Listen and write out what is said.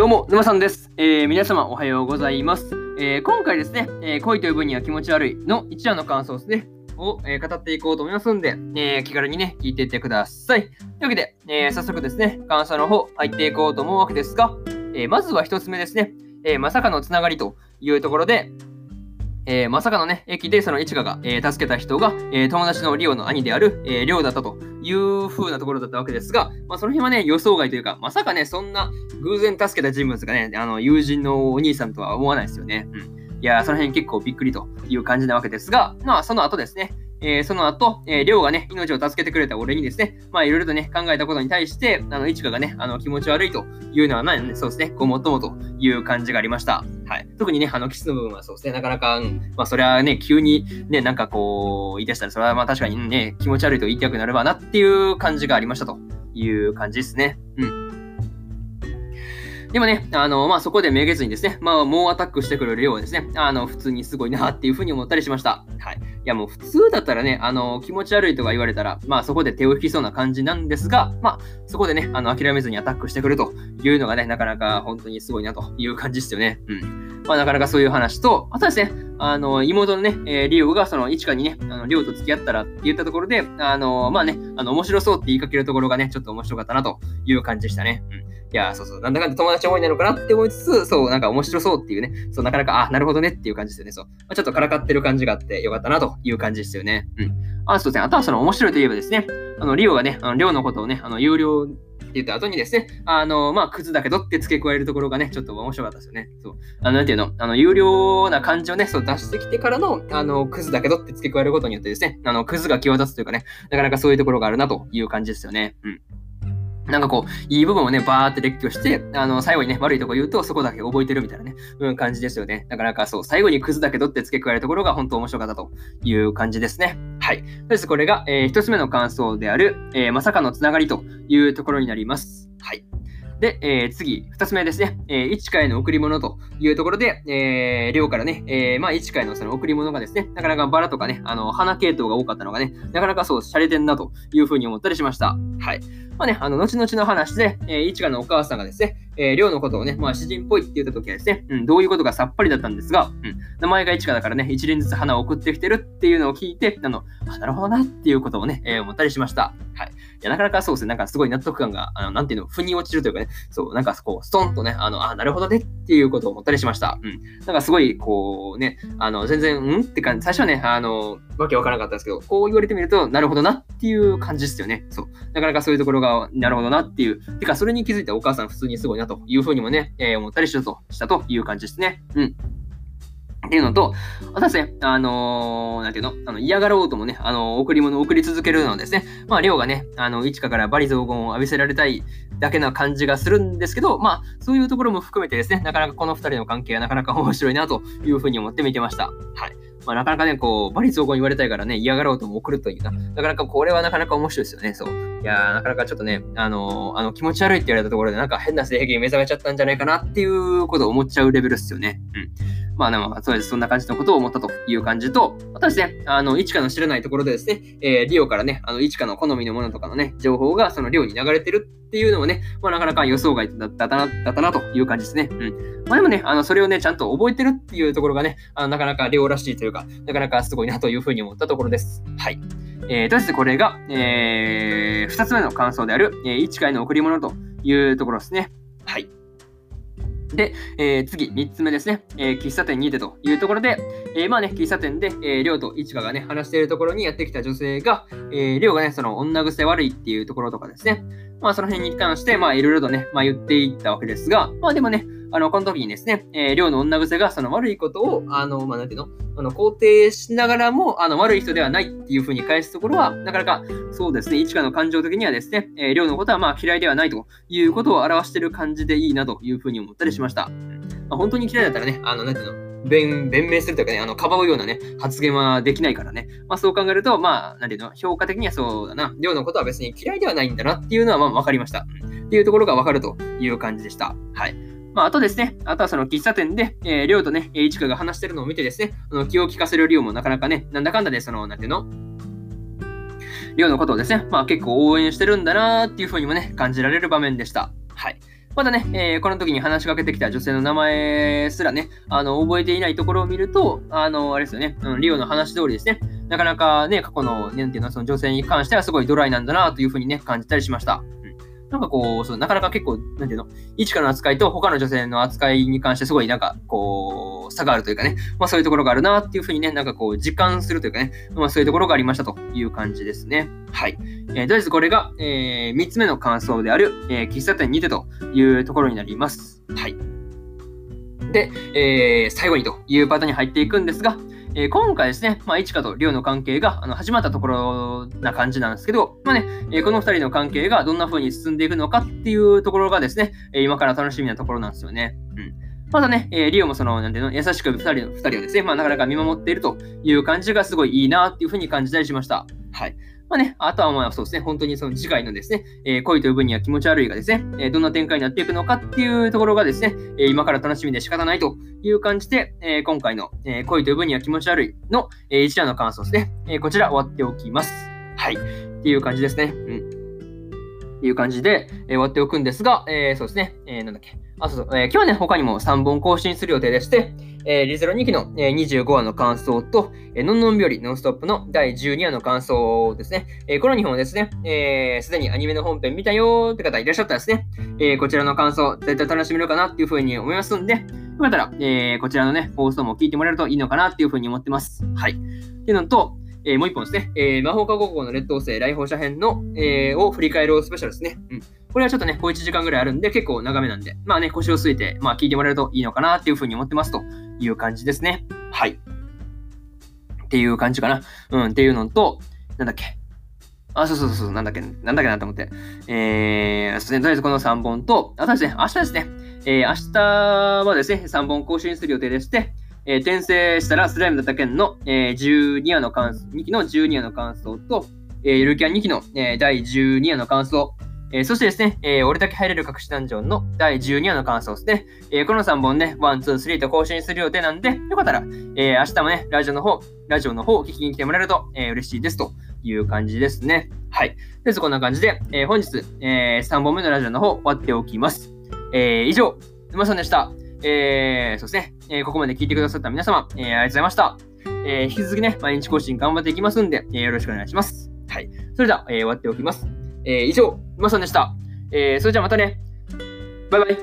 どうも、沼さんです。えー、皆様おはようございます。えー、今回ですね、えー、恋という分には気持ち悪いの一話の感想ですね、を、え語っていこうと思いますんで、え気軽にね、聞いていってください。というわけで、え早速ですね、感想の方入っていこうと思うわけですが、えまずは1つ目ですね、えまさかのつながりというところで、えー、まさかのね、駅でその市川が、えー、助けた人が、えー、友達のリオの兄である、えー、リオだったという風なところだったわけですが、まあ、その辺はね、予想外というか、まさかね、そんな偶然助けた人物がね、あの、友人のお兄さんとは思わないですよね。うん。いや、その辺結構びっくりという感じなわけですが、まあ、その後ですね、えー、その後、えー、りょうがね、命を助けてくれた俺にですね、まあいろいろとね、考えたことに対して、あの、いちかがね、あの、気持ち悪いというのは、まあ、ね、そうですね、ごもっともという感じがありました。はい。特にね、あの、キスの部分はそうですね、なかなか、うん、まあそれはね、急にね、なんかこう、言い出したら、それはまあ確かにね、気持ち悪いと言いたくなればなっていう感じがありましたという感じですね。うん。でもね、あの、まあ、そこでめげずにですね、まあ、もうアタックしてくれる量はですね、あの、普通にすごいなっていうふうに思ったりしました。はい。いや、もう普通だったらね、あの、気持ち悪いとか言われたら、まあ、そこで手を引きそうな感じなんですが、まあ、そこでね、あの、諦めずにアタックしてくるというのがね、なかなか本当にすごいなという感じですよね。うん。まあ、なかなかそういう話と、あとはですね、あの、妹のね、えー、リオがその、一華にね、あの、リオと付き合ったらって言ったところで、あの、まあね、あの、面白そうって言いかけるところがね、ちょっと面白かったなという感じでしたね。うん。いや、そうそう、なんだかんだ友達思いなのかなって思いつつ、そう、なんか面白そうっていうね、そう、なかなか、あ、なるほどねっていう感じですよね。そう。まあ、ちょっとからかってる感じがあってよかったなという感じですよね。うん。あ、そうですね。あとはその面白いといえばですね、あの、リオがね、あの、リオのことをね、あの、有料言った後にですね、あの、まあ、クズだけどって付け加えるところがね、ちょっと面白かったですよね。そう。あの、なんていうの、あの、有料な感じをね、そう出してきてからの、あの、クズだけどって付け加えることによってですね、あの、クズが際立つというかね、なかなかそういうところがあるなという感じですよね。うん。なんかこう、いい部分をね、バーって列挙して、あの、最後にね、悪いとこ言うと、そこだけ覚えてるみたいなね、うん、感じですよね。なかなかそう、最後にクズだけどって付け加えるところが本当面白かったという感じですね。はい。そしてこれが、えー、1つ目の感想である、えー、まさかのつながりというところになります。はい。で、えー、次、二つ目ですね。えー、市川への贈り物というところで、えー、寮からね、えー、まあ、市川のその贈り物がですね、なかなかバラとかね、あの、花系統が多かったのがね、なかなかそう、洒落てんなというふうに思ったりしました。はい。まあね、あの、後々の話で、えー、市川のお母さんがですね、えー、寮のことをね、まあ、詩人っぽいって言った時はですね、うん、どういうことがさっぱりだったんですが、うん、名前が市川だからね、一輪ずつ花を送ってきてるっていうのを聞いて、あの、あ、なるほどなっていうことをね、えー、思ったりしました。はい。いや、なかなかそうですね、なんかすごい納得感が、あの、なんていうの、腑に落ちるというかね、そう、なんかこう、ストンとね、あの、あ、なるほどねっていうことを思ったりしました。うん。なんかすごい、こうね、あの、全然、うんって感じ、最初はね、あの、わけわからなかったんですけど、こう言われてみると、なるほどなっていう感じですよね。そう。なかなかそういうところが、なるほどなっていう。てか、それに気づいたお母さん普通にすごいなというふうにもね、えー、思ったりしたとしたという感じですね。うん。っていうのと、私ね、あのー、なんていうの？あの嫌がろうともね、あのー、贈り物を送り続けるのですね、まあ、りょうがね、あの、一華からバリ雑言を浴びせられたいだけな感じがするんですけど、まあ、そういうところも含めてですね、なかなかこの二人の関係はなかなか面白いなというふうに思って見てました。はい。まあ、なかなかね、こう、バリ雑言言われたいからね、嫌がろうとも送るというな。なかなかこれはなかなか面白いですよね。そう。いやなかなかちょっとね、あのー、あの気持ち悪いって言われたところで、なんか変な性癖に目覚めちゃったんじゃないかなっていうことを思っちゃうレベルですよね。うん。まあ、まあ、そうです。そんな感じのことを思ったという感じと、あとですね、あの、いちかの知らないところでですね、えー、リオからね、あの、いちかの好みのものとかのね、情報がそのリオに流れてるっていうのもね、まあ、なかなか予想外だったな、だったなという感じですね。うん。まあ、でもね、あの、それをね、ちゃんと覚えてるっていうところがね、あのなかなかリオらしいというか、なかなかすごいなというふうに思ったところです。はい。えー、とりあえずこれが、えー、二つ目の感想である、えー、一回の贈り物というところですね。はい。で、えー、次、3つ目ですね、えー、喫茶店にてというところで、えー、まあね、喫茶店で、えー、りょうといちかがね、話しているところにやってきた女性が、えー、りょうがね、その女癖悪いっていうところとかですね、まあその辺に関して、まあいろいろとね、まあ言っていったわけですが、まあでもね、あの、この時にですね、えー、りょうの女癖がその悪いことを、あの、まあなんていうの、あの、肯定しながらも、あの、悪い人ではないっていうふうに返すところは、なかなか、そうですね、一かの感情的にはですね、えー、りょうのことはまあ嫌いではないということを表してる感じでいいなというふうに思ったりしました。まあ、本当に嫌いだったらね、あの、なんていうの、弁、弁明するというかね、あの、かばうようなね、発言はできないからね。まあそう考えると、まあ、なんていうの、評価的にはそうだな、量のことは別に嫌いではないんだなっていうのはまあ分かりました。っていうところが分かるという感じでした。はい。まあ、あとですね、あとはその喫茶店で、えー、りょうとね、いちかが話してるのを見てですね、あの気を利かせるりょうもなかなかね、なんだかんだで、その、なんていうの？りょうのことをですね、まあ結構応援してるんだなーっていうふうにもね、感じられる場面でした。はい。またね、えー、この時に話しかけてきた女性の名前すらね、あの、覚えていないところを見ると、あの、あれですよね、うん、リオの話通りですね、なかなかね、過去の、なんていうの、その女性に関してはすごいドライなんだなというふうにね、感じたりしました。なんかこう、そうなかなか結構、なんていうの、一かの扱いと他の女性の扱いに関してすごいなんか、こう、差があるというかね、まあそういうところがあるなっていうふうにね、なんかこう、実感するというかね、まあそういうところがありましたという感じですね。はい。えー、とりあえずこれが、えー、3つ目の感想である、えー、喫茶店にてというところになります。はい。で、えー、最後にというパーンに入っていくんですが、えー、今回ですね、まあ、一花とりょうの関係があの始まったところな感じなんですけど、まあね、えー、この2人の関係がどんな風に進んでいくのかっていうところがですね、え、今から楽しみなところなんですよね。うん。まだね、えー、リオもその、なんていうの、優しく二人の、二人をですね、まあ、なかなか見守っているという感じがすごいいいなっていうふうに感じたりしました。はい。まあね、あとはまあそうですね、本当にその次回のですね、えー、恋という分には気持ち悪いがですね、えー、どんな展開になっていくのかっていうところがですね、えー、今から楽しみで仕方ないという感じで、え今回の、え恋という分には気持ち悪いの、え一覧の感想ですね、えこちら終わっておきます。はい。っていう感じですね。うん。っていう感じで、え終わっておくんですが、えそうですね、えなんだっけ。あ、そうそう、え今日はね、他にも3本更新する予定でして、えー、リゼロ2期の、えー、25話の感想と、えー、のんのんびよりノンストップの第12話の感想ですね。えー、この2本ですね、す、えー、で、にアニメの本編見たよーって方いらっしゃったらですね、え、こちらの感想、絶対楽しめるかなっていうふうに思いますんで、よかったら、え、こちらのね、放送も聞いてもらえるといいのかなっていうふうに思ってます。はい。っていうのと、え、もう一本ですね、え、魔法科高校の劣等生来訪者編の、え、を振り返るスペシャルですね。うん。これはちょっとね、小1時間ぐらいあるんで、結構長めなんで、まあね、腰を据えて、まあ聞いてもらえるといいのかなっていうふうに思ってますという感じですね。はい。っていう感じかな。うん、っていうのと、なんだっけ。あ、そうそうそう、なんだっけ、なんだっけなと思って。えー、そうですね、とりあえずこの3本と、あとですね、明日ですね、えー、明日はですね、3本更新する予定でして、えー、転生したらスライムだった件の、えー、12話の感想、2期の12話の感想と、えー、ゆるキャン2期の、えー、第12話の感想、えー、そしてですね、えー、俺だけ入れる隠しダンジョンの第12話の感想ですね。えー、この3本ね、1、2、3と更新する予定なんで、よかったら、え明日もね、ラジオの方、ラジオの方を聞きに来てもらえると、え嬉しいですという感じですね。はい。です、こんな感じで、え本日、え3本目のラジオの方終わっておきます。え以上、沼さんでした。えーそうですね、えここまで聞いてくださった皆様、えーありがとうございました。え引き続きね、毎日更新頑張っていきますんで、えよろしくお願いします。はい。それでは、え終わっておきます。えー、以上、まさんでした。えー、それじゃあまたね。バイバイ。